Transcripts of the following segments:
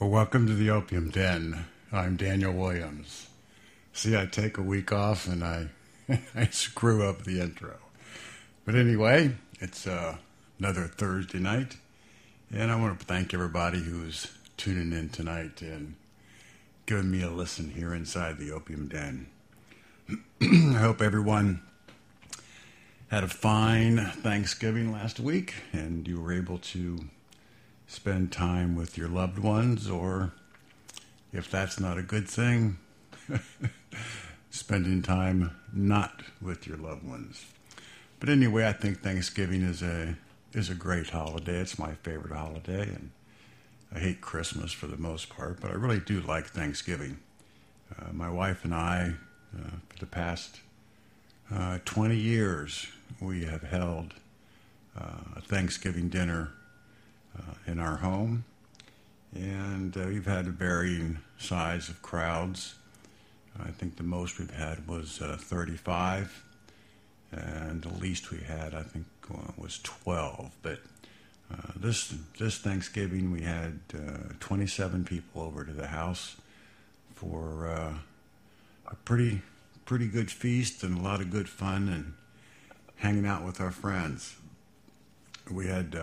Well, welcome to the Opium Den. I'm Daniel Williams. See, I take a week off and I, I screw up the intro. But anyway, it's uh, another Thursday night, and I want to thank everybody who's tuning in tonight and giving me a listen here inside the Opium Den. I hope everyone had a fine Thanksgiving last week and you were able to spend time with your loved ones, or if that's not a good thing, spending time not with your loved ones. But anyway, I think Thanksgiving is a is a great holiday. It's my favorite holiday, and I hate Christmas for the most part, but I really do like Thanksgiving. Uh, my wife and I, uh, for the past uh, 20 years, we have held uh, a Thanksgiving dinner in our home, and uh, we've had a varying size of crowds. I think the most we've had was uh, 35, and the least we had, I think, uh, was 12. But uh, this this Thanksgiving, we had uh, 27 people over to the house for a pretty pretty good feast and a lot of good fun and hanging out with our friends. We had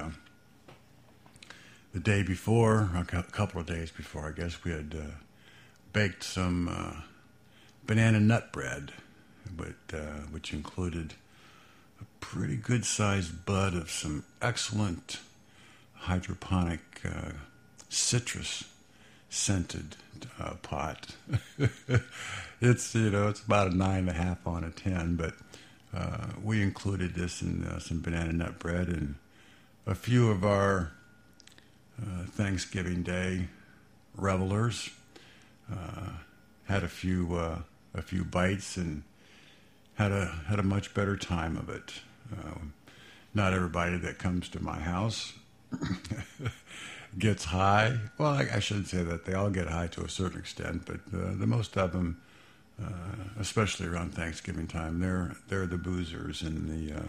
the day before, a couple of days before, I guess, we had uh, baked some uh, banana nut bread, but uh, which included a pretty good sized bud of some excellent hydroponic uh, citrus scented uh, pot. it's you know it's about a nine and a half on a ten, but uh, we included this in some banana nut bread and a few of our Thanksgiving Day revelers. Uh, had a few uh, a few bites and had a had a much better time of it. Um, not everybody that comes to my house gets high. Well, I, I, shouldn't say that. They all get high to a certain extent, but uh, the most of them, uh, especially around Thanksgiving time, they're they're the boozers and the uh,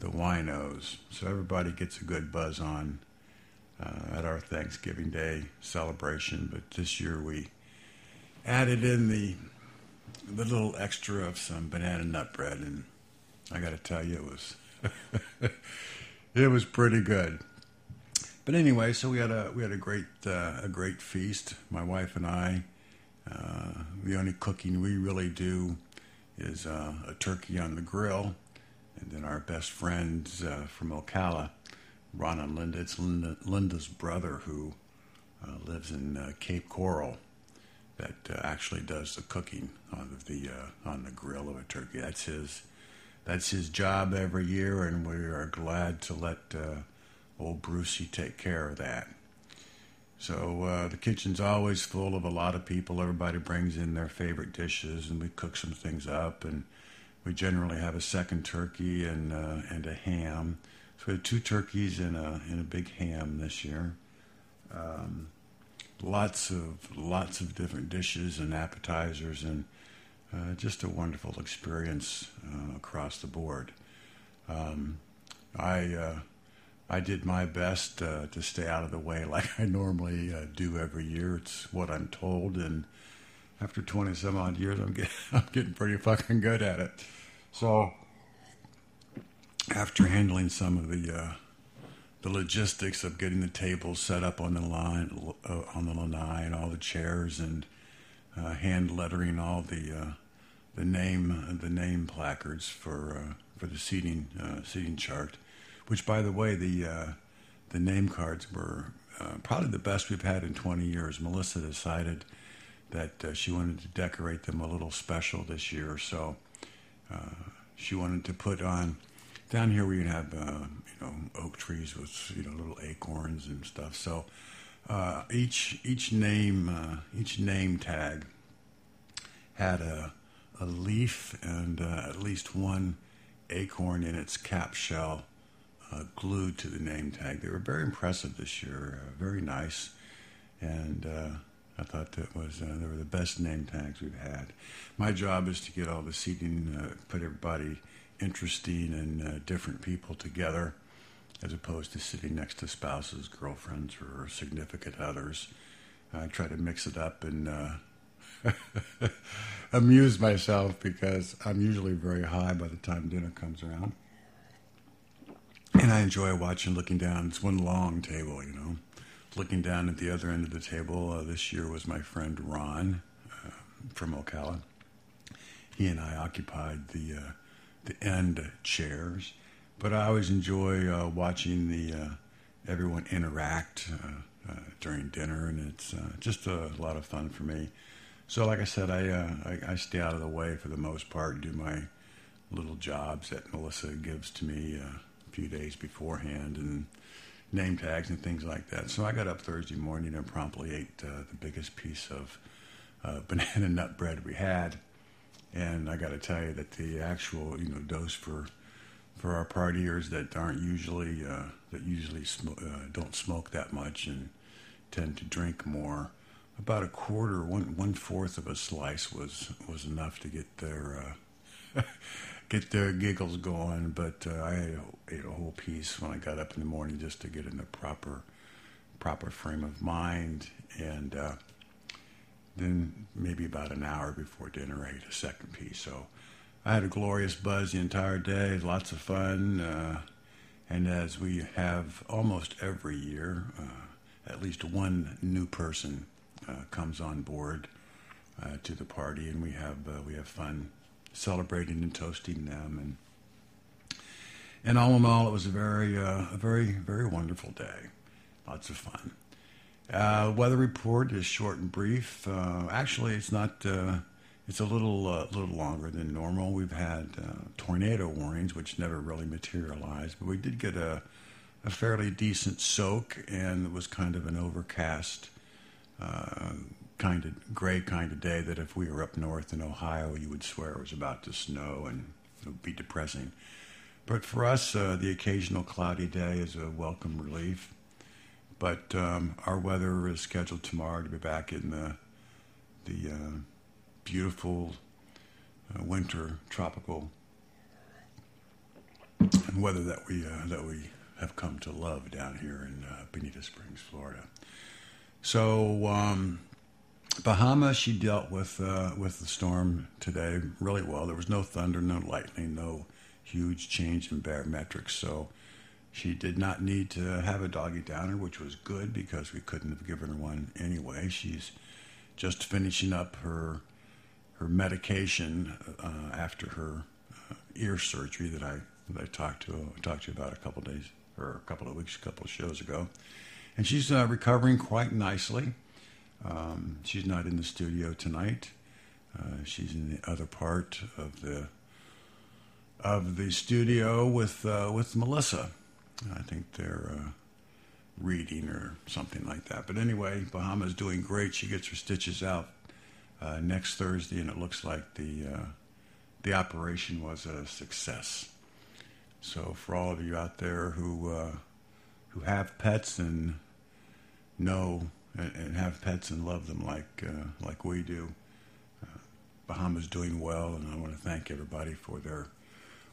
the winos. So everybody gets a good buzz on uh, at our Thanksgiving Day celebration. But this year we added in the the little extra of some banana nut bread, and I got to tell you, it was it was pretty good. But anyway, so we had a we had a great uh, a great feast. My wife and I. Uh, the only cooking we really do is uh, a turkey on the grill, and then our best friends uh, from Ocala Ron and Linda. It's Linda, Linda's brother who uh, lives in uh, Cape Coral that uh, actually does the cooking on the uh, on the grill of a turkey. That's his that's his job every year, and we are glad to let uh, old Brucey take care of that. So uh, the kitchen's always full of a lot of people. Everybody brings in their favorite dishes, and we cook some things up. And we generally have a second turkey and and a ham so we had two turkeys and a and a big ham this year. Um, lots of lots of different dishes and appetizers and uh, just a wonderful experience uh, across the board. Um, I uh, I did my best uh, to stay out of the way like I normally uh, do every year. It's what I'm told, and after 20 some odd years, I'm getting I'm getting pretty fucking good at it. So after handling some of the uh, the logistics of getting the tables set up on the line uh, on the lanai and all the chairs and uh, hand lettering all the uh, the name the name placards for uh, for the seating uh, seating chart, which by the way the the name cards were probably the best we've had in 20 years. Melissa decided that she wanted to decorate them a little special this year, so she wanted to put on down here we'd have uh, you know oak trees with you know little acorns and stuff. So uh, each each name uh, each name tag had a a leaf and uh, at least one acorn in its cap shell uh, glued to the name tag. They were very impressive this year, uh, very nice, and I thought that was they were the best name tags we've had. My job is to get all the seating, put everybody interesting and uh, different people together as opposed to sitting next to spouses, girlfriends, or significant others. I try to mix it up and uh, amuse myself because I'm usually very high by the time dinner comes around. And I enjoy watching, looking down. It's one long table, you know. Looking down at the other end of the table, uh, this year was my friend Ron uh, from Ocala. He and I occupied the uh, end chairs, but I always enjoy uh, watching the uh, everyone interact uh, during dinner, and it's just a lot of fun for me. So, like I said, I, I, I stay out of the way for the most part do my little jobs that Melissa gives to me a few days beforehand and name tags and things like that. So I got up Thursday morning and promptly ate uh, the biggest piece of uh, banana nut bread we had. And I got to tell you that the actual you know dose for for our partiers that aren't usually uh, that usually sm- uh, don't smoke that much and tend to drink more. About a quarter, one one fourth of a slice was was enough to get their uh, get their giggles going. But uh, I ate a whole piece when I got up in the morning just to get in the proper proper frame of mind, and uh, then maybe about an hour before dinner, I ate a second piece. So I had a glorious buzz the entire day, lots of fun, uh, and as we have almost every year, uh, at least one new person uh, comes on board. Uh, to the party, and we have uh, we have fun celebrating and toasting them. And and all in all, it was a very, uh, a very, very wonderful day. Lots of fun. Uh, weather report is short and brief. Uh, actually, it's not. Uh, it's a little, uh, little longer than normal. We've had uh, tornado warnings, which never really materialized, but we did get a, a fairly decent soak, and it was kind of an overcast kind of gray kind of day that if we were up north in Ohio, you would swear it was about to snow and it would be depressing. But for us, uh, the occasional cloudy day is a welcome relief. But um, our weather is scheduled tomorrow to be back in the the uh, beautiful uh, winter tropical weather that we uh, that we have come to love down here in uh, Bonita Springs, Florida. So um, Bahama, she dealt with uh, with the storm today really well. There was no thunder, no lightning, no huge change in barometrics, so she did not need to have a doggy downer, which was good because we couldn't have given her one anyway. She's just finishing up her her medication uh, after her uh, ear surgery that I that I talked to talked to you about a couple days or a couple of weeks, a couple of shows ago, and she's uh, recovering quite nicely. Um, she's not in the studio tonight. Uh, she's in the other part of the of the studio with uh, with Melissa. I think they're uh, reading or something like that. But anyway, Bahama's doing great. She gets her stitches out uh, next Thursday, and it looks like the uh, the operation was a success. So for all of you out there who uh, who have pets and know and, and have pets and love them like uh, like we do. Uh, Bahama's doing well, and I want to thank everybody for their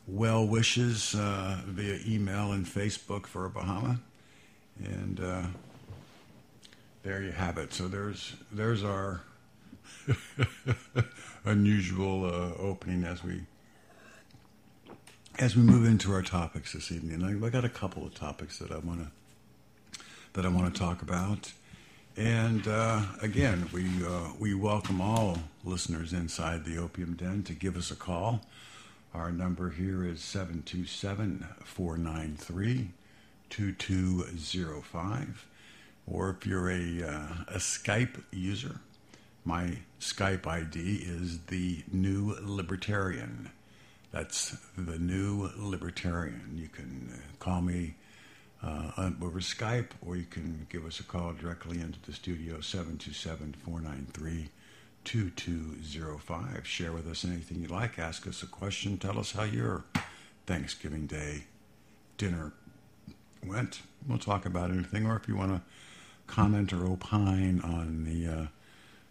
well wishes uh, via email and Facebook for Bahama. And uh, there you have it. So there's there's our unusual uh, opening as we as we move into our topics this evening. I, I got a couple of topics that I want to that I want to talk about. And uh, again, we, uh, we welcome all listeners inside the Opium Den to give us a call. Our number here is 727 493 2205. Or if you're a, uh, a Skype user, my Skype ID is the New Libertarian. That's the New Libertarian. You can uh, call me uh, over Skype, or you can give us a call directly into the studio, 727 493 2205. Share with us anything you like. Ask us a question. Tell us how your Thanksgiving Day dinner went. We'll talk about anything, or if you want to comment or opine on the uh,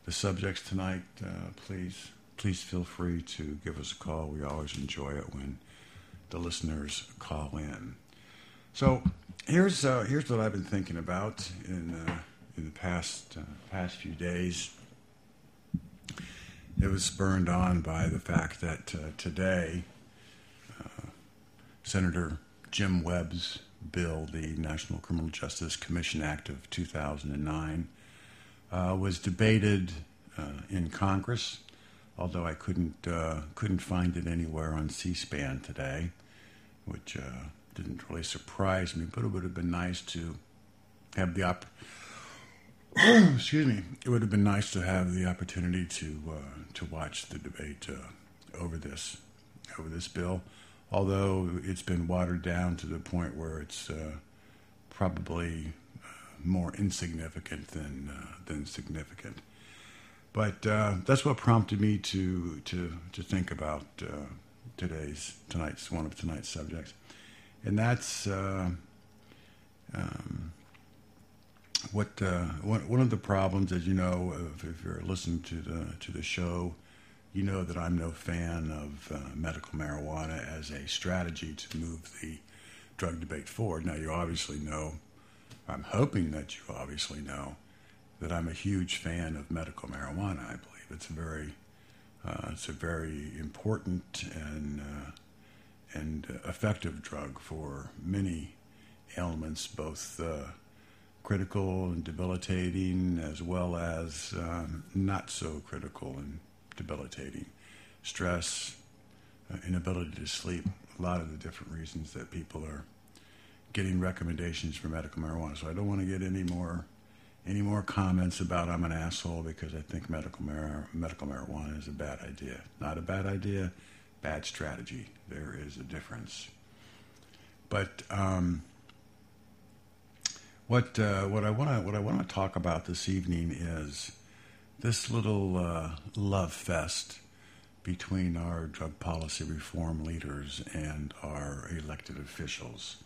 the subjects tonight, uh, please please feel free to give us a call. We always enjoy it when the listeners call in. So here's uh, here's what I've been thinking about in uh, in the past uh, past few days. It was spurned on by the fact that uh, today uh, Senator Jim Webb's bill, the National Criminal Justice Commission Act of 2009, uh, was debated uh, in Congress. Although I couldn't uh, couldn't find it anywhere on C-SPAN today, which didn't really surprise me, but it would have been nice to have the op- excuse me. It would have been nice to have the opportunity to uh, to watch the debate uh, over this over this bill, although it's been watered down to the point where it's uh, probably uh, more insignificant than uh, than significant. But uh, that's what prompted me to to to think about today's tonight's one of tonight's subjects, and that's. Um, what uh, one, one of the problems, as you know, if, if, you're listening to the to the show, you know that I'm no fan of uh, medical marijuana as a strategy to move the drug debate forward. Now, you obviously know, I'm hoping that you obviously know, that I'm a huge fan of medical marijuana. I believe it's a very uh, it's a very important and uh, and effective drug for many ailments, both uh, critical and debilitating, as well as um, not so critical and debilitating. Stress, uh, inability to sleep, a lot of the different reasons that people are getting recommendations for medical marijuana. So I don't want to get any more any more comments about I'm an asshole because I think medical mar- medical marijuana is a bad idea. Not a bad idea, bad strategy. There is a difference. But um, what uh, what I want to what I want to talk about this evening is this little uh, love fest between our drug policy reform leaders and our elected officials.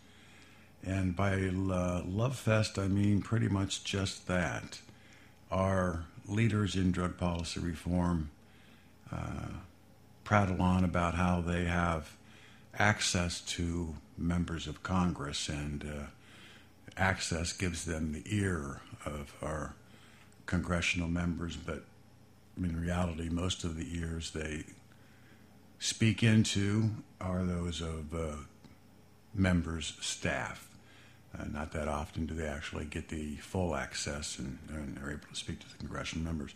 And by uh, love fest, I mean pretty much just that. Our leaders in drug policy reform uh, prattle on about how they have access to members of Congress and uh, access gives them the ear of our congressional members, but in reality, most of the ears they speak into are those of uh, members' staff. Uh, not that often do they actually get the full access and, and are able to speak to the congressional members,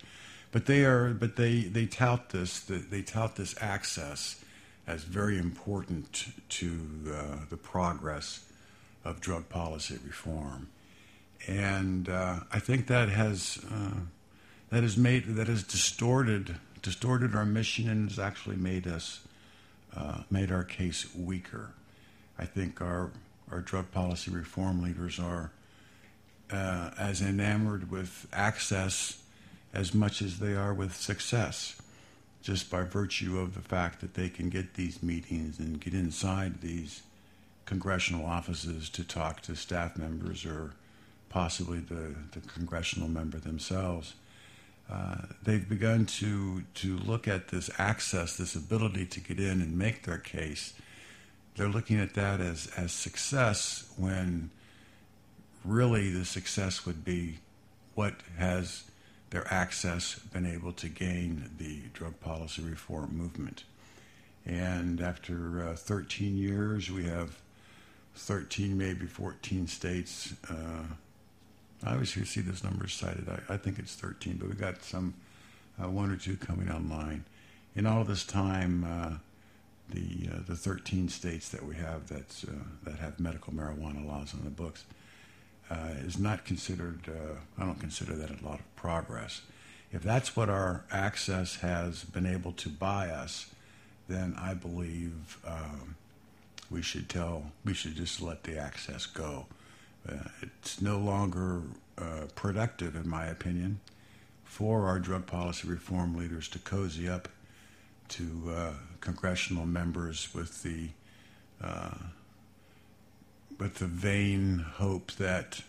but they are. But they they tout this they tout this access as very important to uh, the progress of drug policy reform, and uh, I think that has uh, that has made that has distorted distorted our mission and has actually made us uh, made our case weaker. I think our our drug policy reform leaders are uh, as enamored with access as much as they are with success, just by virtue of the fact that they can get these meetings and get inside these congressional offices to talk to staff members or possibly the, the congressional member themselves. Uh, they've begun to to look at this access, this ability to get in and make their case. They're looking at that as as success when really the success would be what has their access been able to gain the drug policy reform movement. And after uh, 13 years, we have 13, maybe 14 states. Uh, I always see those numbers cited. I, I, think it's 13, but we got some uh, one or two coming online. In all this time, uh, the uh, the 13 states that we have that's, uh, that have medical marijuana laws on the books uh, is not considered. I don't consider that a lot of progress. If that's what our access has been able to buy us, then I believe. Um, we should tell, we should just let the access go. Uh, it's no longer uh, productive, in my opinion, for our drug policy reform leaders to cozy up to uh, congressional members with the uh, with the vain hope that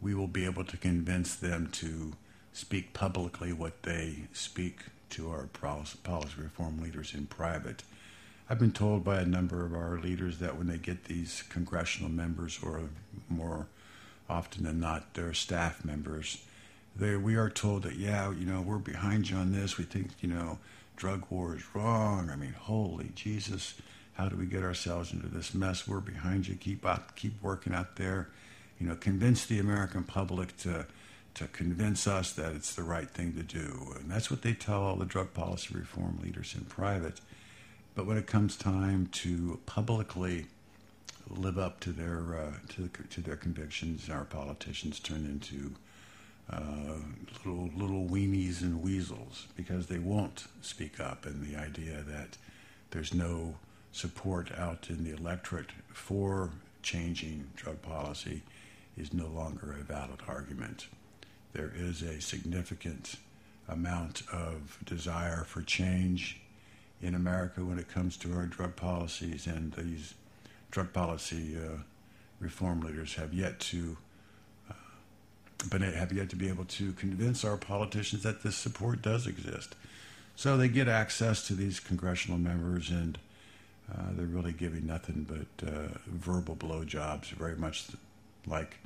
we will be able to convince them to speak publicly what they speak to our policy reform leaders in private. I've been told by a number of our leaders that when they get these congressional members or more often than not, their staff members. They, we are told that, yeah, you know, we're behind you on this. We think, you know, drug war is wrong. I mean, holy Jesus, how do we get ourselves into this mess? We're behind you. Keep out, keep working out there. You know, convince the American public to to convince us that it's the right thing to do. And that's what they tell all the drug policy reform leaders in private. But when it comes time to publicly live up to their uh, to, to their convictions, our politicians turn into uh, little little weenies and weasels because they won't speak up, and the idea that there's no support out in the electorate for changing drug policy is no longer a valid argument. There is a significant amount of desire for change in America when it comes to our drug policies, and these drug policy uh, reform leaders have yet to uh, but have yet to be able to convince our politicians that this support does exist. So they get access to these congressional members, and uh, they're really giving nothing but uh, verbal blowjobs, very much like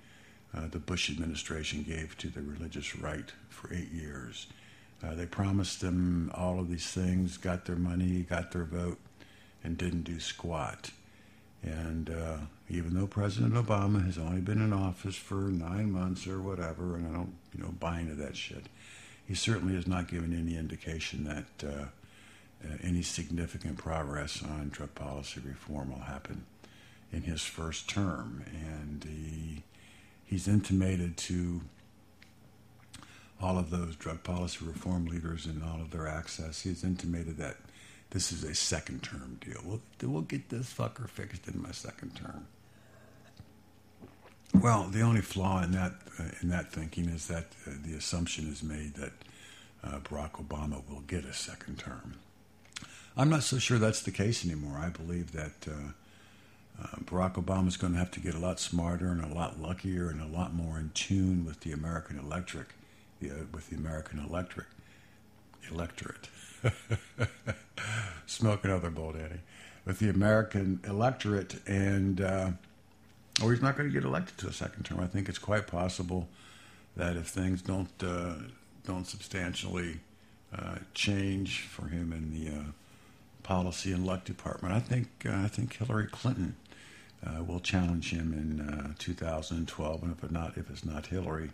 uh, the Bush administration gave to the religious right for eight years. Uh, they promised them all of these things, got their money, got their vote, and didn't do squat. And uh, even though President Obama has only been in office for nine months or whatever, and I don't, you know, buy into that shit, he certainly has not given any indication that uh, uh, any significant progress on drug policy reform will happen in his first term. And he, he's intimated to all of those drug policy reform leaders and all of their access, he's intimated that this is a second term deal. We'll, we'll get this fucker fixed in my second term. Well, the only flaw in that uh, in that thinking is that uh, the assumption is made that uh, Barack Obama will get a second term. I'm not so sure that's the case anymore. I believe that uh, uh, Barack Obama is going to have to get a lot smarter and a lot luckier and a lot more in tune with the American electric, uh, with the American electric electorate. Smoke another bowl, Danny. With the American electorate, and uh, or he's not going to get elected to a second term. I think it's quite possible that if things don't uh, don't substantially uh, change for him in the uh, policy and luck department, I think uh, I think Hillary Clinton will challenge him in 2012, and if not if it's not Hillary.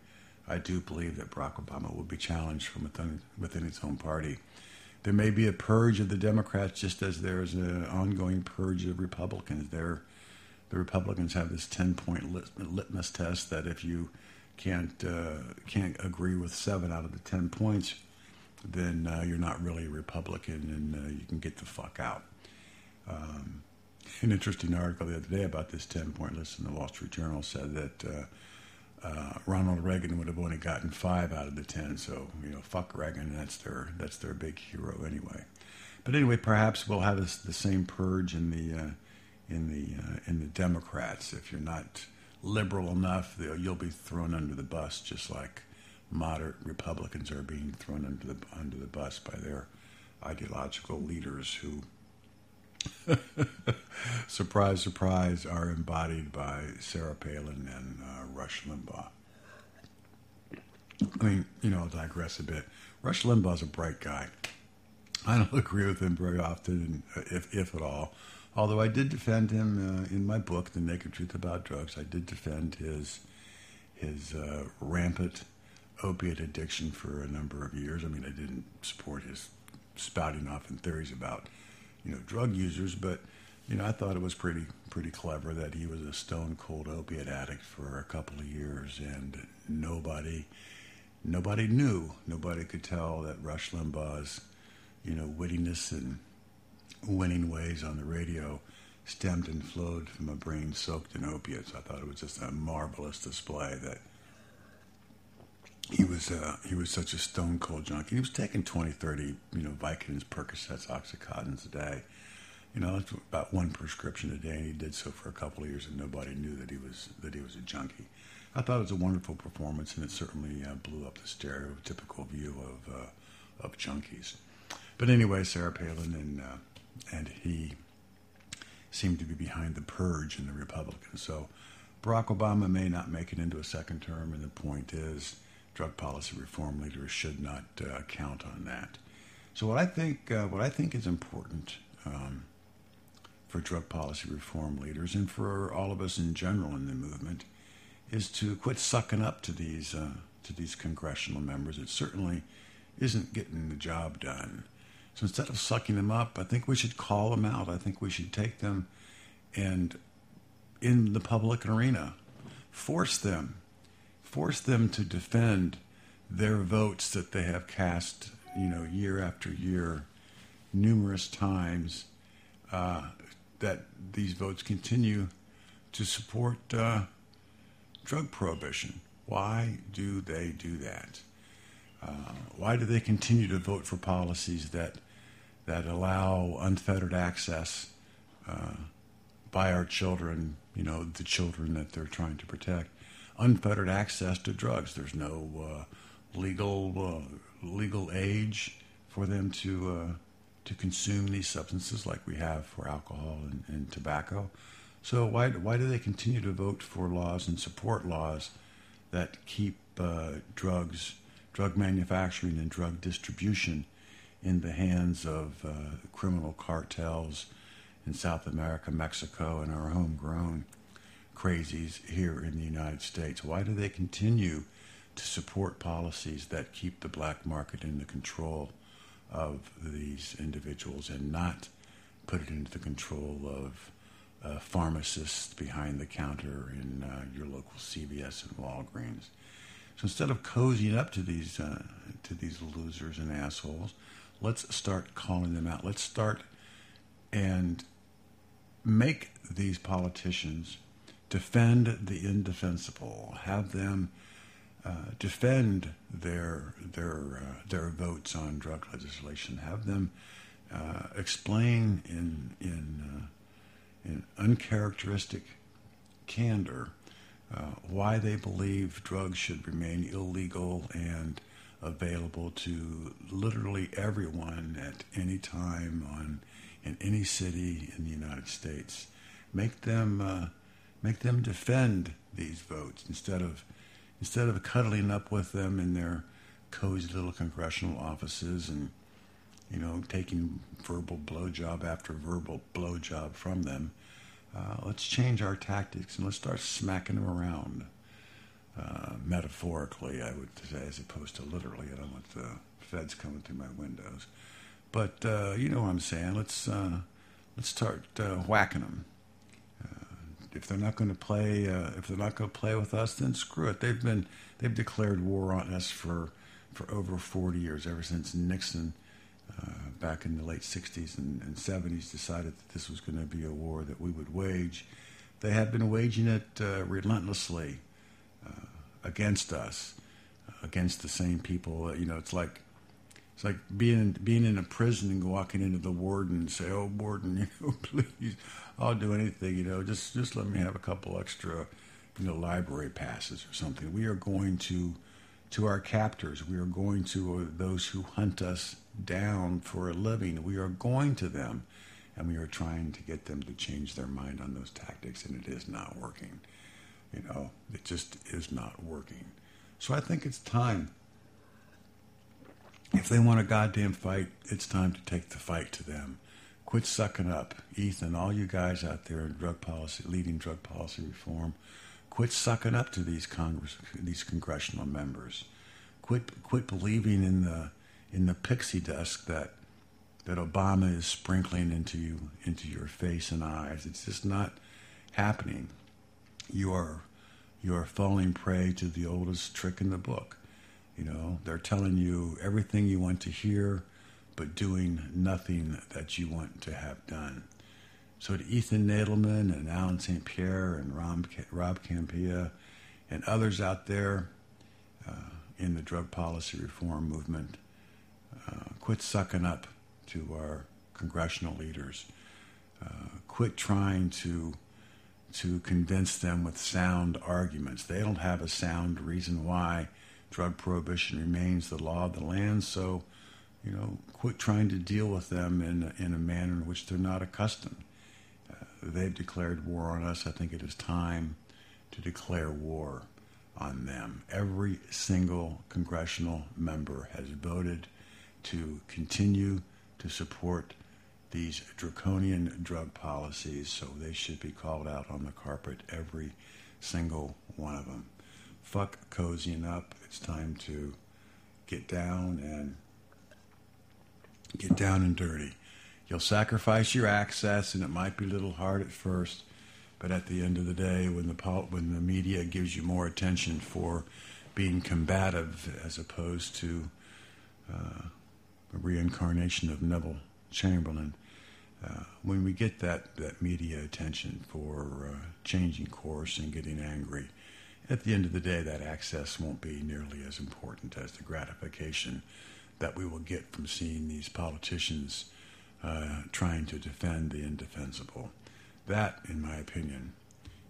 I do believe that Barack Obama will be challenged from within, within its own party there may be a purge of the Democrats, just as there is an ongoing purge of Republicans. There, the Republicans have this ten-point lit- litmus test that if you can't uh, can't agree with seven out of the ten points, then uh, you're not really a Republican, and uh, you can get the fuck out. Um, an interesting article the other day about this ten-point list in the Wall Street Journal said that uh, Ronald Reagan would have only gotten five out of the ten. So you know, fuck Reagan. That's their that's their big hero anyway. But anyway, perhaps we'll have this, the same purge in the uh, in the uh, in the Democrats. If you're not liberal enough, you'll be thrown under the bus, just like moderate Republicans are being thrown under the under the bus by their ideological leaders who surprise, surprise, are embodied by Sarah Palin and uh, Rush Limbaugh. I mean, you know, I'll digress a bit. Rush Limbaugh's a bright guy. I don't agree with him very often, uh, if, if at all. Although I did defend him uh, in my book, The Naked Truth About Drugs. I did defend his his uh, rampant opiate addiction for a number of years. I mean, I didn't support his spouting off in theories about you know drug users, but you know I thought it was pretty pretty clever that he was a stone cold opiate addict for a couple of years, and nobody nobody knew, nobody could tell that Rush Limbaugh's you know wittiness and winning ways on the radio stemmed and flowed from a brain soaked in opiates. I thought it was just a marvelous display that he was uh, he was such a stone cold junkie. He was taking 20, 30, you know, Vicodins, Percocets, Oxycontins a day. You know, that's about one prescription a day, and he did so for a couple of years, and nobody knew that he was that he was a junkie. I thought it was a wonderful performance, and it certainly uh, blew up the stereotypical view of uh, of junkies. But anyway, Sarah Palin and uh, and he seemed to be behind the purge in the Republicans. So Barack Obama may not make it into a second term, and the point is, drug policy reform leaders should not uh, count on that. So, what I think, uh, what I think is important um, for drug policy reform leaders and for all of us in general in the movement is to quit sucking up to these uh, to these congressional members. It certainly isn't getting the job done. So instead of sucking them up, I think we should call them out. I think we should take them and in the public arena, force them, force them to defend their votes that they have cast, you know, year after year, numerous times. Uh, that these votes continue to support uh, drug prohibition. Why do they do that? Uh, why do they continue to vote for policies that that allow unfettered access uh, by our children, you know, the children that they're trying to protect, unfettered access to drugs? There's no uh, legal uh, legal age for them to uh, to consume these substances like we have for alcohol and, and tobacco. So why why do they continue to vote for laws and support laws that keep uh, drugs, drug manufacturing, and drug distribution in the hands of uh, criminal cartels in South America, Mexico, and our homegrown crazies here in the United States? Why do they continue to support policies that keep the black market in the control of these individuals and not put it into the control of uh, pharmacists behind the counter in uh, your local CVS and Walgreens. So instead of cozying up to these uh, to these losers and assholes, let's start calling them out. Let's start and make these politicians defend the indefensible. Have them uh, defend their their uh, their votes on drug legislation. Have them uh, explain in in in uncharacteristic candor uh, why they believe drugs should remain illegal and available to literally everyone at any time on in any city in the United States. Make them uh, make them defend these votes instead of instead of cuddling up with them in their cozy little congressional offices and you know, taking verbal blowjob after verbal blowjob from them. Uh, let's change our tactics and let's start smacking them around. Uh, metaphorically, I would say, as opposed to literally. I don't want the feds coming through my windows. But uh, you know what I'm saying. Let's uh, let's start uh, whacking them. Uh, if they're not going to play, if they're not going to play with us, then screw it. They've been they've declared war on us for for over 40 years, ever since Nixon uh, back in the late 60s and, and, 70s decided that this was going to be a war that we would wage. They have been waging it uh, relentlessly uh, against us, against the same people. you know, it's like it's like being being in a prison and walking into the warden and say, "Oh, warden, you know, please, I'll do anything. You know, just just let me have a couple extra, you know, library passes or something." We are going to to our captors. We are going to uh, those who hunt us down for a living. We are going to them and we are trying to get them to change their mind on those tactics, and it is not working. You know, it just is not working. So I think it's time. If they want a goddamn fight, it's time to take the fight to them. Quit sucking up. Ethan, all you guys out there in drug policy, leading drug policy reform, Quit sucking up to these Congress, these congressional members. Quit, quit believing in the in the pixie dust that that Obama is sprinkling into you, into your face and eyes. It's just not happening. You are you are falling prey to the oldest trick in the book. You know, they're telling you everything you want to hear, but doing nothing that you want to have done. So to Ethan Nadelmann and Allen St. Pierre and Rob, Kampia and others out there uh, in the drug policy reform movement, uh, quit sucking up to our congressional leaders. Uh, quit trying to to convince them with sound arguments. They don't have a sound reason why drug prohibition remains the law of the land. So, you know, quit trying to deal with them in in a manner in which they're not accustomed uh, they've declared war on us. I think it is time to declare war on them. Every single congressional member has voted to continue to support these draconian drug policies, so they should be called out on the carpet, every single one of them. Fuck cozying up. It's time to get down and get down and dirty. You'll sacrifice your access, and it might be a little hard at first, but at the end of the day, when the when the media gives you more attention for being combative as opposed to uh, a reincarnation of Neville Chamberlain, uh, when we get that, that media attention for uh, changing course and getting angry, at the end of the day, that access won't be nearly as important as the gratification that we will get from seeing these politicians uh, trying to defend the indefensible. That, in my opinion,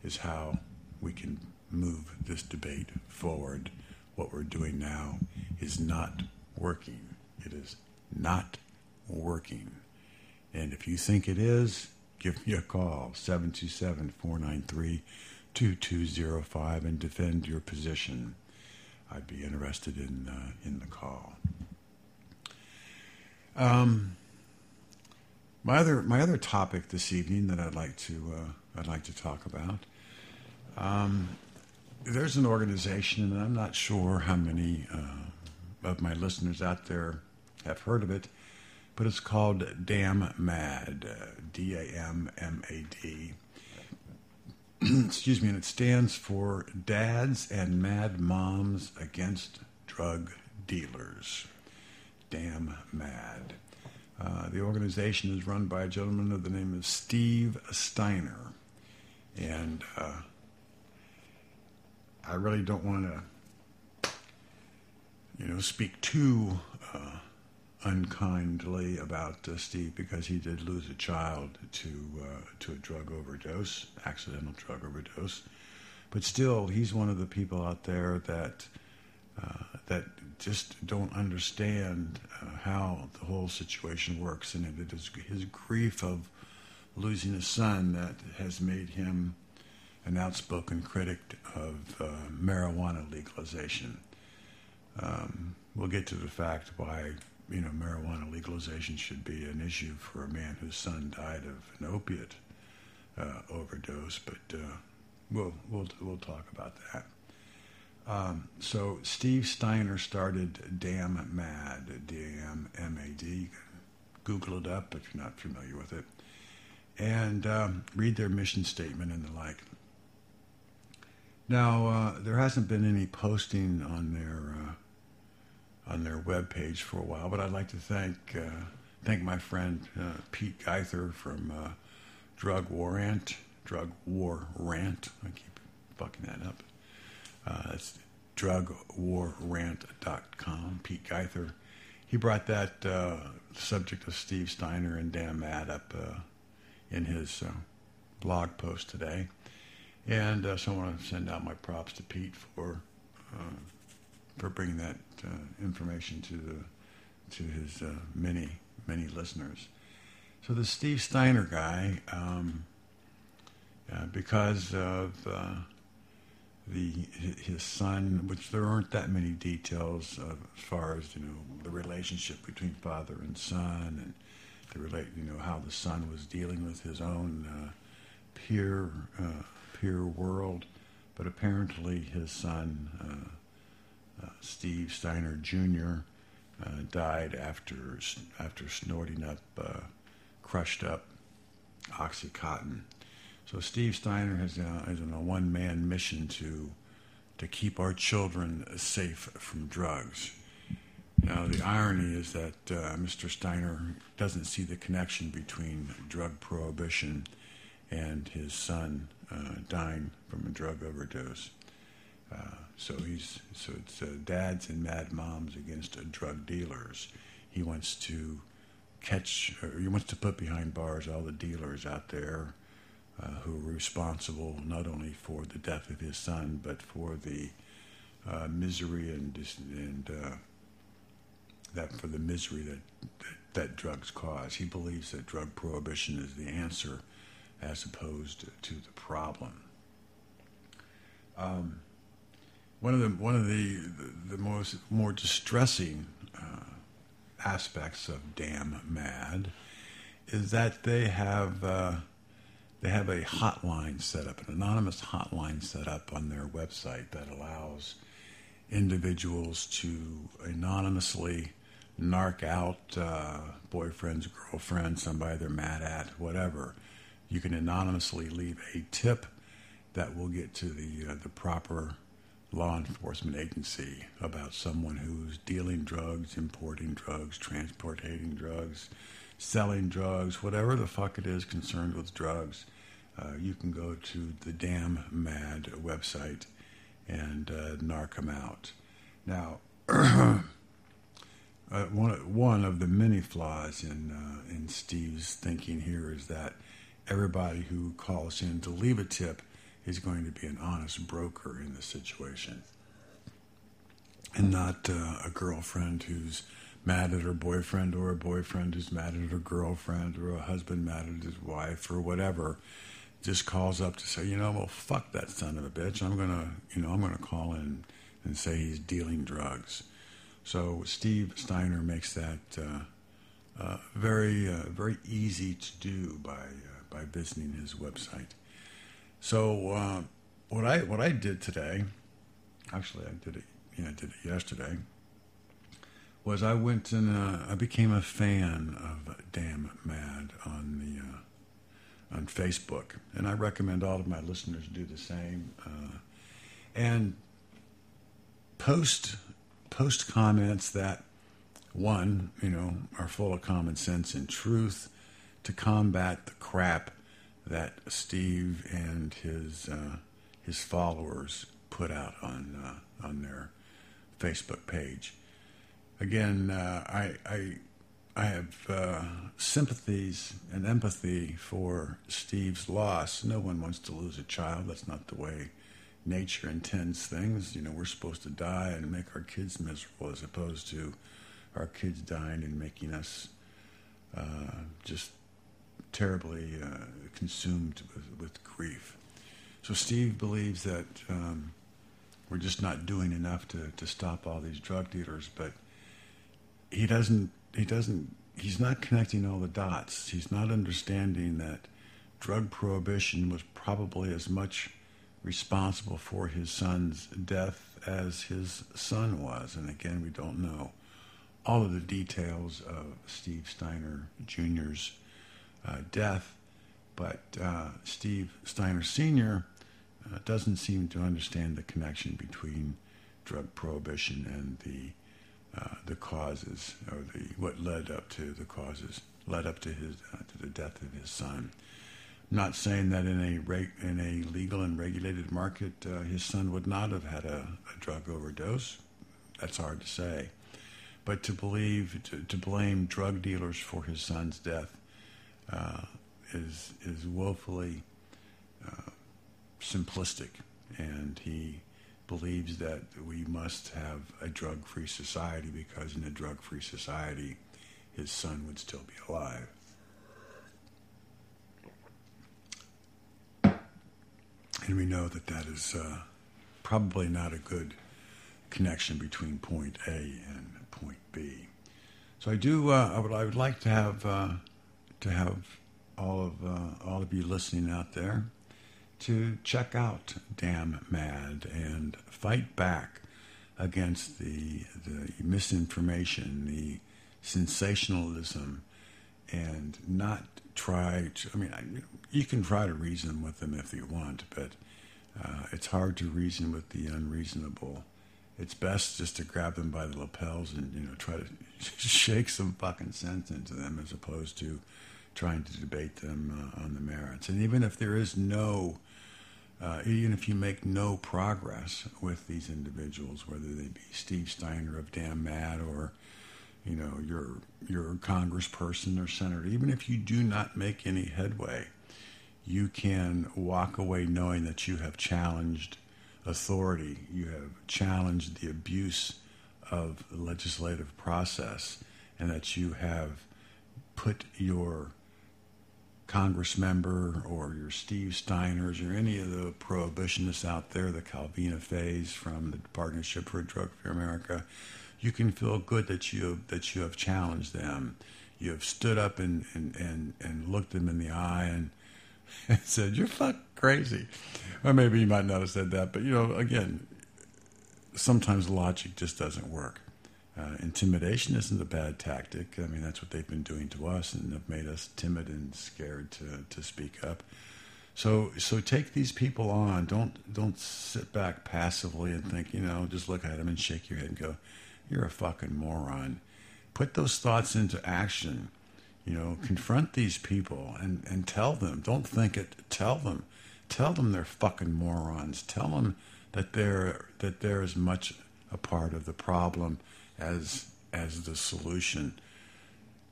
is how we can move this debate forward. What we're doing now is not working. It is not working. And if you think it is, give me a call 727 493 2205 and defend your position. I'd be interested in, uh, in the call. Um, my other my other topic this evening that I'd like to uh, I'd like to talk about. Um, there's an organization, and I'm not sure how many uh, of my listeners out there have heard of it, but it's called Damn Mad, D A M M A D. Excuse me, and it stands for Dads and Mad Moms Against Drug Dealers. Damn Mad. Uh, the organization is run by a gentleman of the name of Steve Steiner. And uh, I really don't want to, you know, speak too uh, unkindly about uh, Steve because he did lose a child to uh, to a drug overdose, accidental drug overdose. But still, he's one of the people out there that uh, that just don't understand uh, how the whole situation works, and it is his grief of losing a son that has made him an outspoken critic of uh, marijuana legalization. Um, we'll get to the fact why you know marijuana legalization should be an issue for a man whose son died of an opiate uh, overdose, but uh, we'll we'll we'll talk about that. Um, so Steve Steiner started Damn Mad, D-A-M-M-A-D. Google it up if you're not familiar with it, and um, read their mission statement and the like. Now uh, there hasn't been any posting on their uh, on their web page for a while, but I'd like to thank uh, thank my friend uh, Pete Guither from uh, Drug War Rant. Drug War Rant. I keep fucking that up. Uh, it's drugwarrant.com. Pete Guither. He brought that uh, subject of Steve Steiner and Damn Mad up uh, in his uh, blog post today. And uh, so I want to send out my props to Pete for for bringing that uh, information to the to his many many listeners. So the Steve Steiner guy, um, because of the his son, which there aren't that many details as far as you know the relationship between father and son, and the relate you know how the son was dealing with his own uh, peer uh, peer world, but apparently his son uh, uh Steve Steiner Jr. Uh, died after after snorting up uh, crushed up oxycontin so Steve Steiner has uh, is on a one man mission to to keep our children safe from drugs. Now the irony is that uh, Mr. Steiner doesn't see the connection between drug prohibition and his son uh, dying from a drug overdose. Uh, so he's so it's uh, dads and mad moms against drug dealers. He wants to catch, or he wants to put behind bars all the dealers out there uh, who are responsible not only for the death of his son, but for the uh, misery and and uh, that for the misery that, that, that drugs cause. He believes that drug prohibition is the answer, as opposed to the problem. Um, one of the one of the the, the most more distressing uh, aspects of Damn Mad is that they have uh, they have a hotline set up, an anonymous hotline set up on their website that allows individuals to anonymously narc out uh, boyfriends, girlfriends, somebody they're mad at, whatever. You can anonymously leave a tip that will get to the uh, the proper law enforcement agency about someone who's dealing drugs, importing drugs, transporting drugs, selling drugs, whatever the fuck it is concerned with drugs. Uh, you can go to the Damn Mad website and uh, narc them out. Now, uh, one one of the many flaws in uh, in Steve's thinking here is that everybody who calls in to leave a tip is going to be an honest broker in the situation, and not uh, a girlfriend who's mad at her boyfriend or a boyfriend who's mad at her girlfriend or a husband mad at his wife or whatever just calls up to say, you know, well, fuck that son of a bitch. I'm gonna, you know, I'm gonna call in and say he's dealing drugs. So Steve Steiner makes that uh, uh, very, uh, very easy to do by uh, by visiting his website. So uh, what I what I did today, actually I did it, yeah, I did it yesterday. Was I went and uh, I became a fan of Damn Mad on the on Facebook, and I recommend all of my listeners do the same. Uh, and post post comments that one, you know, are full of common sense and truth to combat the crap that Steve and his uh, his followers put out on uh, on their Facebook page. Again, uh, I, I I have uh, sympathies and empathy for Steve's loss. No one wants to lose a child. That's not the way nature intends things. You know, we're supposed to die and make our kids miserable as opposed to our kids dying and making us uh, just terribly uh, consumed with, with, grief. So Steve believes that um, we're just not doing enough to, to stop all these drug dealers, but he doesn't he doesn't he's not connecting all the dots. He's not understanding that drug prohibition was probably as much responsible for his son's death as his son was. And again, we don't know all of the details of Steve Steiner Jr.'s uh, death, but uh, Steve Steiner Sr. Uh, doesn't seem to understand the connection between drug prohibition and the uh, the causes or the what led up to the causes led up to his uh, to the death of his son. I'm not saying that in a reg- in a legal and regulated market, uh, his son would not have had a, a, drug overdose. That's hard to say, but to believe to, to blame drug dealers for his son's death uh, is is woefully uh, simplistic, and he believes that we must have a drug free society because in a drug free society, his son would still be alive. And we know that that is uh, probably not a good connection between point A and point B. So I do. Uh, I would. I would like to have uh, to have all of uh, all of you listening out there to check out Damn Mad and fight back against the, the misinformation, the sensationalism, and not try to. I mean, you can try to reason with them if you want, but uh, it's hard to reason with the unreasonable. It's best just to grab them by the lapels and you know try to shake some fucking sense into them, as opposed to trying to debate them uh, on the merits. And even if there is no uh, even if you make no progress with these individuals, whether they be Steve Steiner of Damn Mad or you know your your congressperson or senator, even if you do not make any headway, you can walk away knowing that you have challenged authority, you have challenged the abuse of the legislative process, and that you have put your Congress member or your Steve Steiners or any of the prohibitionists out there, the Calvina Fays from the Partnership for Drug Free America, you can feel good that you that you have challenged them. You have stood up and and, and, and looked them in the eye and, and said, "You're fuck crazy," or maybe you might not have said that, but you know, again, sometimes logic just doesn't work. Uh, intimidation isn't a bad tactic. I mean, that's what they've been doing to us and have made us timid and scared to, to speak up. So, so take these people on. Don't don't sit back passively and think, you know, just look at them and shake your head and go, "You're a fucking moron." Put those thoughts into action. You know, confront these people and and tell them. Don't think it. Tell them. Tell them they're fucking morons. Tell them that they're that they're as much a part of the problem as as the solution.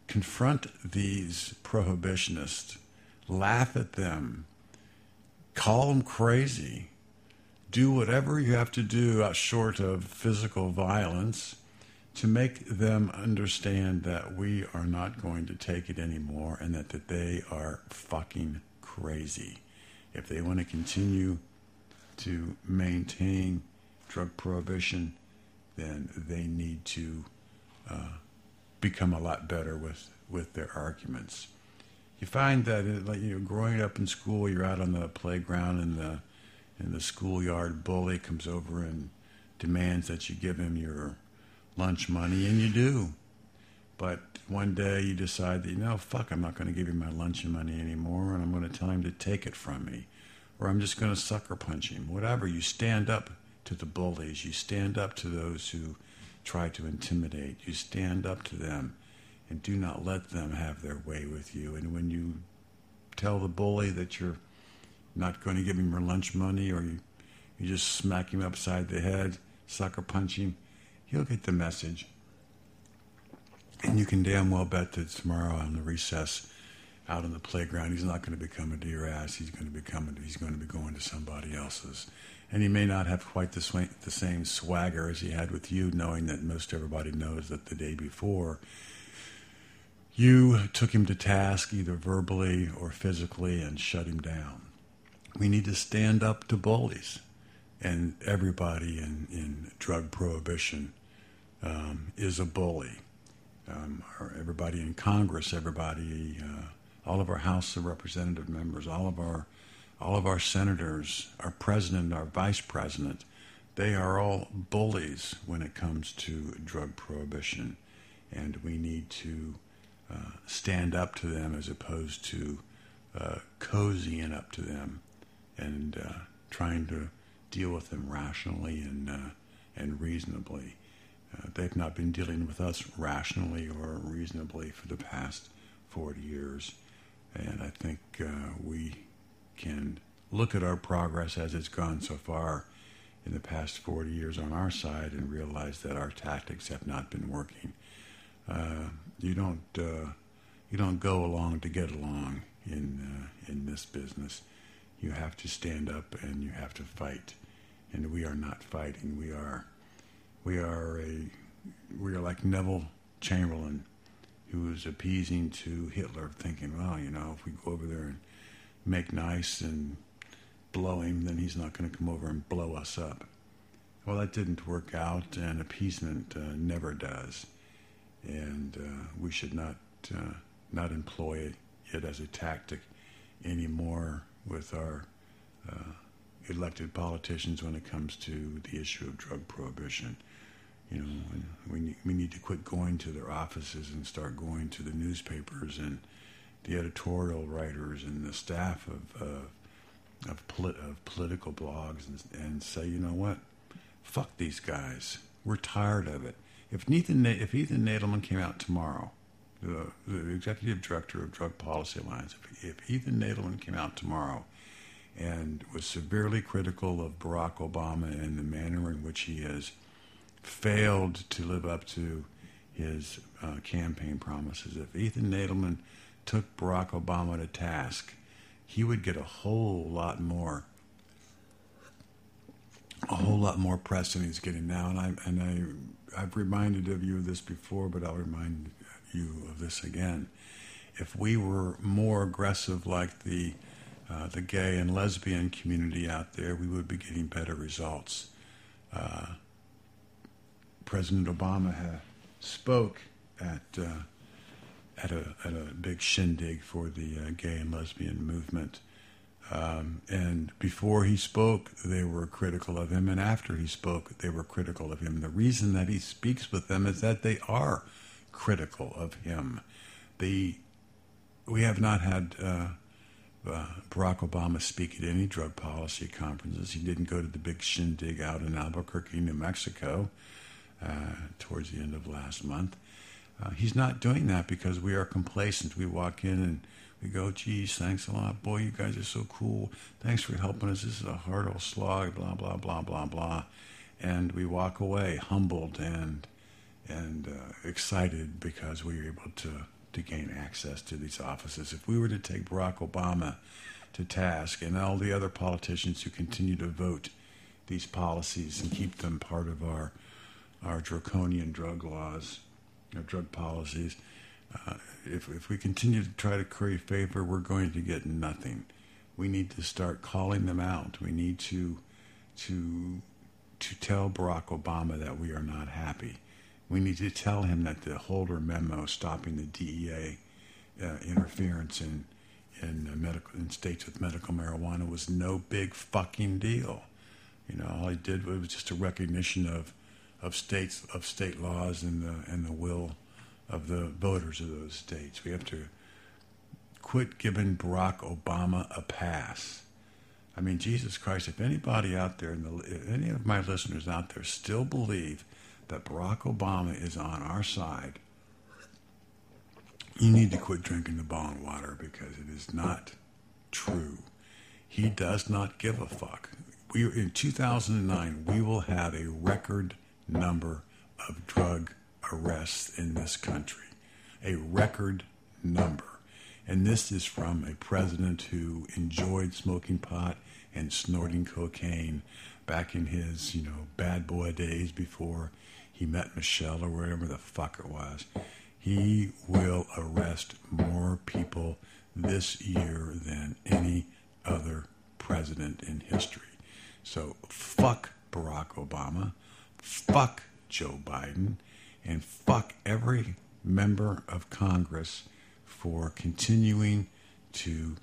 Confront these prohibitionists, laugh at them, call them crazy, do whatever you have to do short of physical violence to make them understand that we are not going to take it anymore and that, that they are fucking crazy. If they want to continue to maintain drug prohibition, then they need to uh, become a lot better with, with their arguments. You find that, it, like you know, growing up in school, you're out on the playground, and the and the schoolyard bully comes over and demands that you give him your lunch money, and you do. But one day you decide that, you know, fuck, I'm not going to give you my lunch money anymore, and I'm going to tell him to take it from me, or I'm just going to sucker punch him. Whatever. You stand up to the bullies. You stand up to those who try to intimidate. You stand up to them and do not let them have their way with you. And when you tell the bully that you're not going to give him your lunch money or you, you just smack him upside the head, sucker punch him, he'll get the message. And you can damn well bet that tomorrow on the recess out on the playground, he's not going to become a dear ass. He's going to become a, he's going to be going to somebody else's and he may not have quite the, sw- the same swagger as he had with you, knowing that most everybody knows that the day before you took him to task either verbally or physically and shut him down. We need to stand up to bullies, and everybody in, in drug prohibition um, is a bully. Um, everybody in Congress, everybody, uh, all of our House of Representative members, all of our all of our senators, our president, our vice president, they are all bullies when it comes to drug prohibition. And we need to uh, stand up to them as opposed to uh, cozying up to them and uh, trying to deal with them rationally and, uh, and reasonably. Uh, they've not been dealing with us rationally or reasonably for the past 40 years. And I think uh, we can look at our progress as it's gone so far in the past 40 years on our side and realize that our tactics have not been working. Uh, you don't uh, you don't go along to get along in uh, in this business. You have to stand up and you have to fight, and we are not fighting. We are we are a we are like Neville Chamberlain, who was appeasing to Hitler, thinking, well, you know, if we go over there and make nice and blow him, then he's not going to come over and blow us up. Well, that didn't work out, and appeasement uh, never does. And uh, we should not uh, not employ it as a tactic anymore with our uh, elected politicians when it comes to the issue of drug prohibition. You know, we we need to quit going to their offices and start going to the newspapers and the editorial writers and the staff of uh, of, polit- of, political blogs and, and, say, you know what, fuck these guys. We're tired of it. If Ethan if Ethan Nadelmann came out tomorrow, the, the executive director of Drug Policy Alliance, if, if Ethan Nadelmann came out tomorrow and was severely critical of Barack Obama and the manner in which he has failed to live up to his uh, campaign promises, if Ethan Nadelmann took Barack Obama to task, he would get a whole lot more, a whole lot more press than he's getting now. And I and I I've reminded of you of this before, but I'll remind you of this again. if we were more aggressive like the uh, the gay and lesbian community out there, we would be getting better results. Uh, President Obama spoke at uh, at a at a big shindig for the uh, gay and lesbian movement. Um, and before he spoke, they were critical of him, and after he spoke, they were critical of him. The reason that he speaks with them is that they are critical of him. The we have not had uh, uh, Barack Obama speak at any drug policy conferences. He didn't go to the big shindig out in Albuquerque, New Mexico, uh, towards the end of last month. Uh, he's not doing that because we are complacent. We walk in and we go, geez, thanks a lot. Boy, you guys are so cool. Thanks for helping us. This is a hard old slog, blah, blah, blah, blah, blah. And we walk away humbled and and uh, excited because we were able to, to gain access to these offices. If we were to take Barack Obama to task and all the other politicians who continue to vote these policies and keep them part of our our draconian drug laws, our drug policies, uh, if, if we continue to try to curry favor, we're going to get nothing. We need to start calling them out. We need to to to tell Barack Obama that we are not happy. We need to tell him that the Holder memo stopping the DEA uh, interference in in uh, medical in states with medical marijuana was no big fucking deal. You know, all he did was just a recognition of of states of state laws and the and the will of the voters of those states. We have to quit giving Barack Obama a pass. I mean, Jesus Christ, if anybody out there, the, if any of my listeners out there still believe that Barack Obama is on our side, you need to quit drinking the bong water because it is not true. He does not give a fuck. We in 2009 we will have a record number of drug arrests in this country, a record number. And this is from a president who enjoyed smoking pot and snorting cocaine back in his, you know, bad boy days before he met Michelle or whatever the fuck it was. He will arrest more people this year than any other president in history. So fuck Barack Obama, fuck Joe Biden, and fuck every member of Congress for continuing to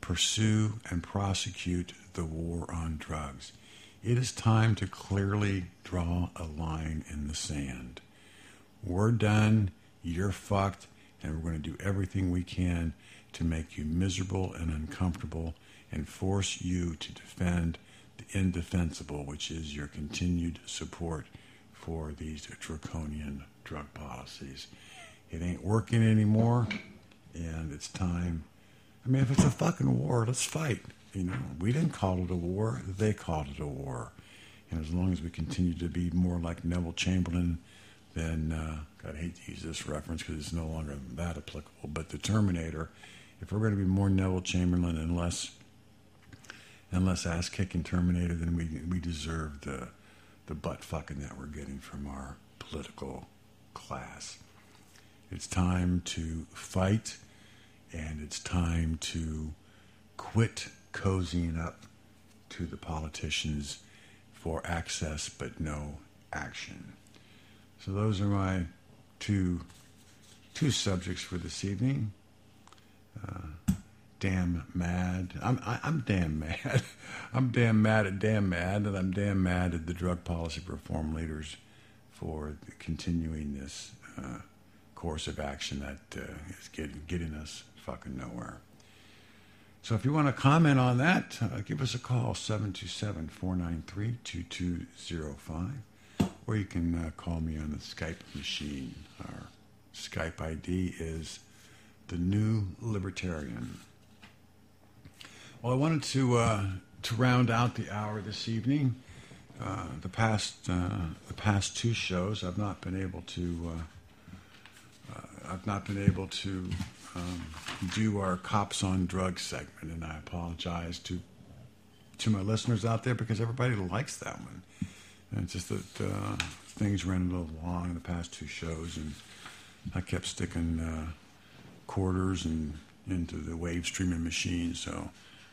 pursue and prosecute the war on drugs. It is time to clearly draw a line in the sand. We're done, you're fucked, and we're going to do everything we can to make you miserable and uncomfortable and force you to defend indefensible, which is your continued support for these draconian drug policies. It ain't working anymore, and it's time. I mean, if it's a fucking war, let's fight. You know, we didn't call it a war; they called it a war. And as long as we continue to be more like Neville Chamberlain, then uh, God, I hate to use this reference because it's no longer that applicable. But the Terminator, if we're going to be more Neville Chamberlain and less less ass kicking Terminator, then we we deserve the the butt fucking that we're getting from our political class. It's time to fight, and it's time to quit cozying up to the politicians for access but no action. So those are my two two subjects for this evening. Damn mad. I'm I, am i am damn mad. I'm damn mad at damn mad, and I'm damn mad at the drug policy reform leaders for continuing this uh, course of action that uh, is getting getting us fucking nowhere. So if you want to comment on that, uh, give us a call 727-493-2205 or you can uh, call me on the Skype machine. Our Skype ID is the New Libertarian. Well, I wanted to uh, to round out the hour this evening. Uh, the past uh, the past two shows, I've not been able to uh, uh, I've not been able to um, do our cops on drugs segment, and I apologize to to my listeners out there because everybody likes that one. And it's just that uh, things ran a little long in the past two shows, and I kept sticking quarters and into the wave streaming machine. So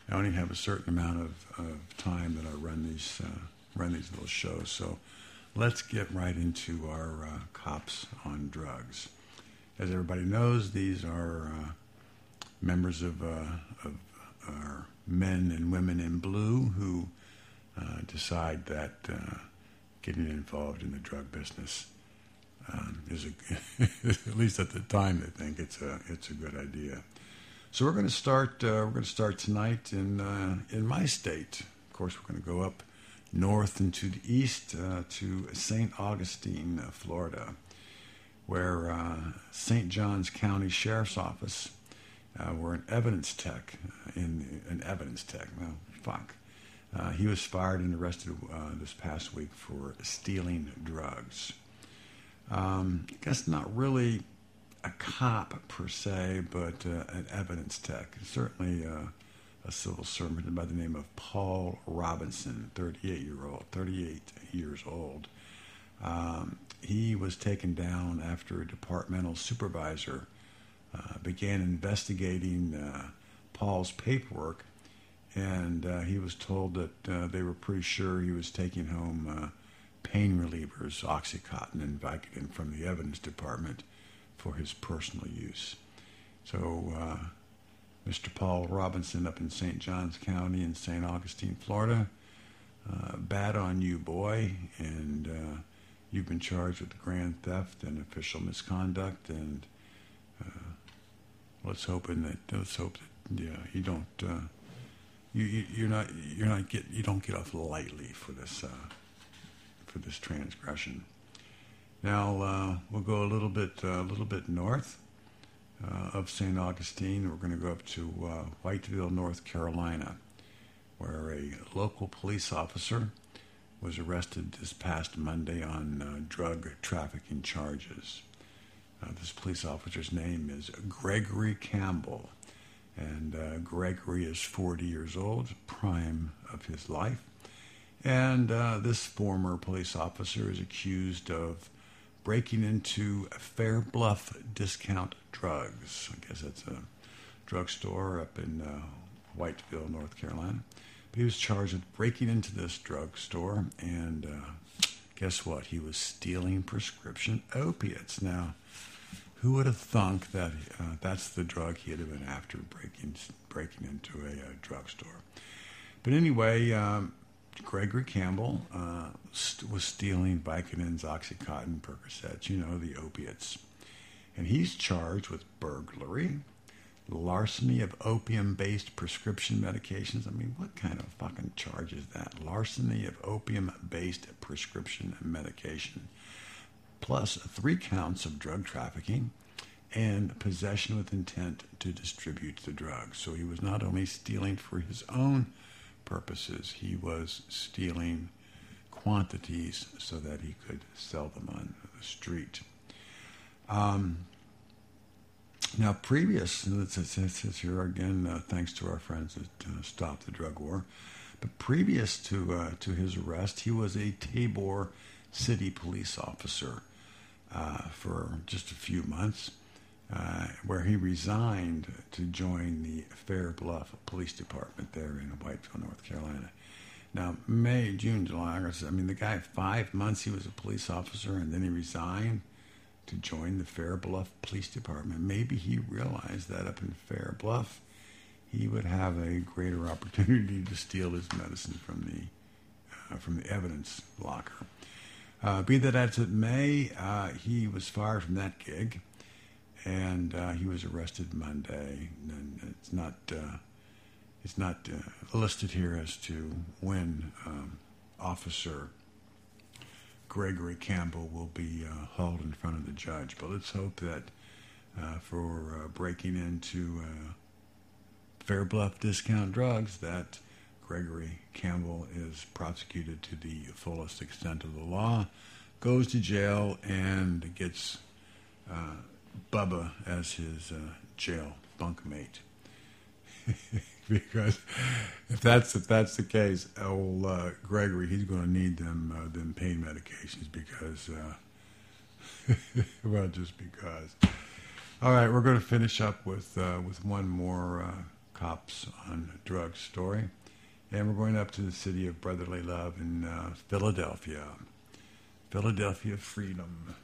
I only have a certain amount of, of time that I run these uh, run these little shows. So let's get right into our uh, cops on drugs. As everybody knows, these are uh, members of, uh, of our men and women in blue who uh, decide that uh, getting involved in the drug business um, is a, at least at the time they think it's a it's a good idea. So we're going to start. Uh, we're going to start tonight in uh, in my state. Of course, we're going to go up north and to the east uh, to St. Augustine, uh, Florida, where uh, St. Johns County Sheriff's Office, uh, we're an evidence tech in an evidence tech. Well, fuck. he was fired and arrested this past week for stealing drugs. Um, I guess not really a cop per se, but uh, an evidence tech. Certainly uh, a civil servant by the name of Paul Robinson, 38 year old, 38 years old. Um, he was taken down after a departmental supervisor uh, began investigating uh, Paul's paperwork, and uh, he was told that uh, they were pretty sure he was taking home pain relievers, Oxycontin and Vicodin, from the evidence department for his personal use. So, uh, Mr. Paul Robinson up in St. Johns County in St. Augustine, Florida, uh, bad on you, boy, and uh, you've been charged with grand theft and official misconduct, and uh, let's hoping that let's hope that yeah you don't uh, you, you are not you're not get you don't get off lightly for this uh, for this transgression. Now uh, we'll go a little bit uh, a little bit north uh, of St. Augustine. We're going to go up to uh, Whiteville, North Carolina, where a local police officer was arrested this past Monday on uh, drug trafficking charges. Uh, this police officer's name is Gregory Campbell, and Gregory is 40 years old, prime of his life. And uh, this former police officer is accused of breaking into Fair Bluff Discount Drugs. I guess that's a drugstore up in uh, Whiteville, North Carolina. But he was charged with breaking into this drugstore, and uh, guess what? He was stealing prescription opiates. Now, who would have thunk that uh, that's the drug he'd have been after breaking breaking into a, a uh, drugstore? But anyway, um, Gregory Campbell uh, st- was stealing Vicodins, Oxycontin, Percocets, you know, the opiates. And he's charged with burglary, larceny of opium based prescription medications. I mean, what kind of fucking charge is that? Larceny of opium based prescription medication. Plus three counts of drug trafficking and possession with intent to distribute the drugs. So he was not only stealing for his own purposes. He was stealing quantities so that he could sell them on the street. Um, now, previous, this here again, uh, thanks to our friends that uh, stopped the drug war, but previous to uh, to his arrest, he was a Tabor city police officer uh, for just a few months uh, where he resigned to join the Fair Bluff Police Department there in Whiteville, North Carolina. Now, May, June, July, August, I mean, the guy, five months he was a police officer and then he resigned to join the Fair Bluff Police Department. Maybe he realized that up in Fair Bluff, he would have a greater opportunity to steal his medicine from the, uh, from the evidence locker. Uh, be that as it may, uh, he was fired from that gig and uh, he was arrested Monday. And it's not uh, it's not uh, listed here as to when um, Officer Gregory Campbell will be uh, hauled in front of the judge. But let's hope that uh, for uh, breaking into Fair Bluff Discount Drugs, that Gregory Campbell is prosecuted to the fullest extent of the law, goes to jail, and gets Bubba as his uh, jail bunkmate. because if that's if that's the case, old uh, Gregory, he's going to need them uh, them pain medications because, uh, well, just because. All right, we're going to finish up with uh, with one more uh, cops on drug story, and we're going up to the city of brotherly love in Philadelphia. Philadelphia freedom.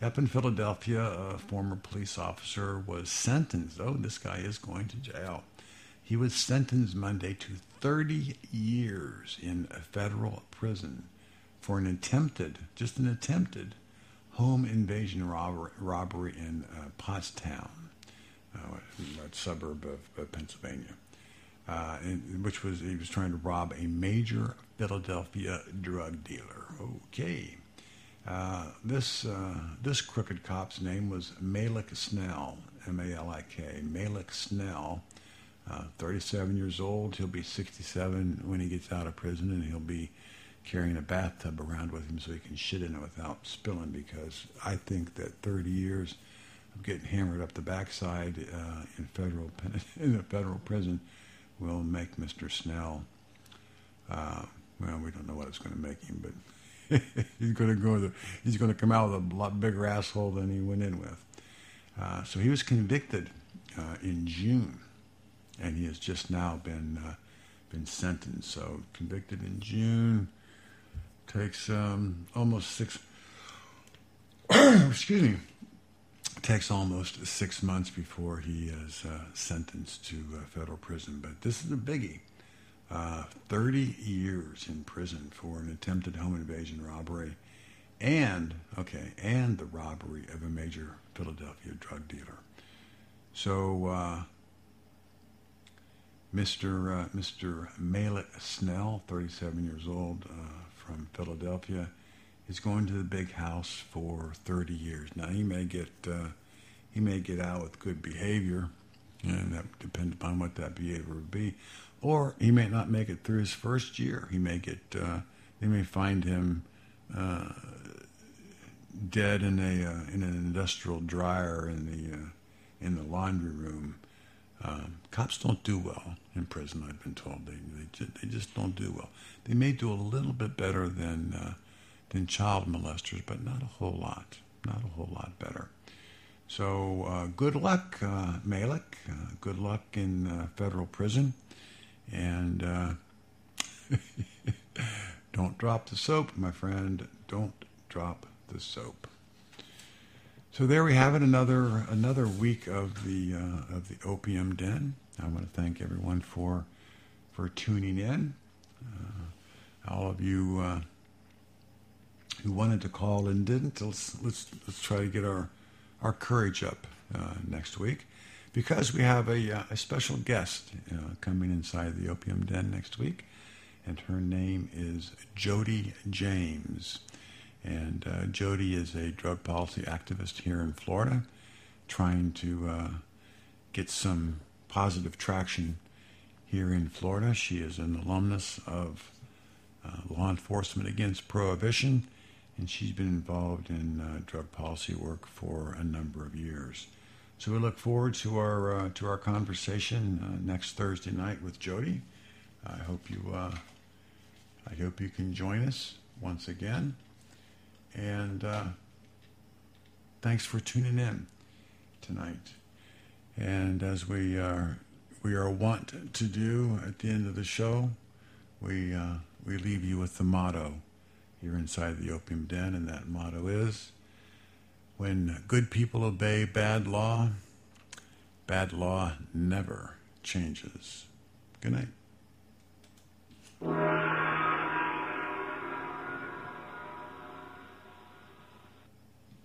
Up in Philadelphia, a former police officer was sentenced. Oh, this guy is going to jail. He was sentenced Monday to 30 years in a federal prison for an attempted, just an attempted, home invasion robbery, robbery in uh, Pottstown, uh, a suburb of, of Pennsylvania, uh, in, which was he was trying to rob a major Philadelphia drug dealer. Okay. Uh, this uh, this crooked cop's name was Malik Snell, M-A-L-I-K, Malik Snell, uh, 37 years old. He'll be 67 when he gets out of prison, and he'll be carrying a bathtub around with him so he can shit in it without spilling. Because I think that 30 years of getting hammered up the backside uh, in federal in a federal prison will make Mr. Snell. Uh, well, we don't know what it's going to make him, but he's going to go. The, he's going to come out with a lot bigger asshole than he went in with. Uh, so he was convicted uh, in June, and he has just now been uh, been sentenced. So convicted in June takes um, almost six. excuse me. Takes almost six months before he is uh, sentenced to uh, federal prison. But this is a biggie. Uh, 30 years in prison for an attempted home invasion robbery and, okay, and the robbery of a major Philadelphia drug dealer. So, uh, Mr. Uh, Mr. Malik Snell, 37 years old, uh, from Philadelphia, is going to the big house for 30 years. Now, he may get uh, he may get out with good behavior, and that depends upon what that behavior would be or he may not make it through his first year. He may get uh, they may find him uh, dead in a uh, in an industrial dryer in the uh, in the laundry room. Um, cops don't do well in prison. I've been told they they just, they just don't do well. They may do a little bit better than uh, than child molesters, but not a whole lot. Not a whole lot better. So uh, good luck, Malik. good luck in federal prison. And uh, don't drop the soap, my friend. Don't drop the soap. So there we have it. Another another week of the uh, of the opium den. I want to thank everyone for for tuning in. Uh, all of you uh, who wanted to call and didn't, let's let's let's try to get our our courage up uh, next week because we have a, uh, a special guest uh, coming inside the Opium Den next week, and her name is Jodi James. And uh, Jodi is a drug policy activist here in Florida, trying to uh, get some positive traction here in Florida. She is an alumnus of uh, Law Enforcement Against Prohibition, and she's been involved in uh, drug policy work for a number of years. So we look forward to our uh, to our conversation uh, next Thursday night with Jodi. I hope you uh, I hope you can join us once again, and uh, thanks for tuning in tonight. And as we are we are wont to do at the end of the show, we uh, we leave you with the motto here inside the Opium Den, and that motto is. When good people obey bad law, bad law never changes. Good night.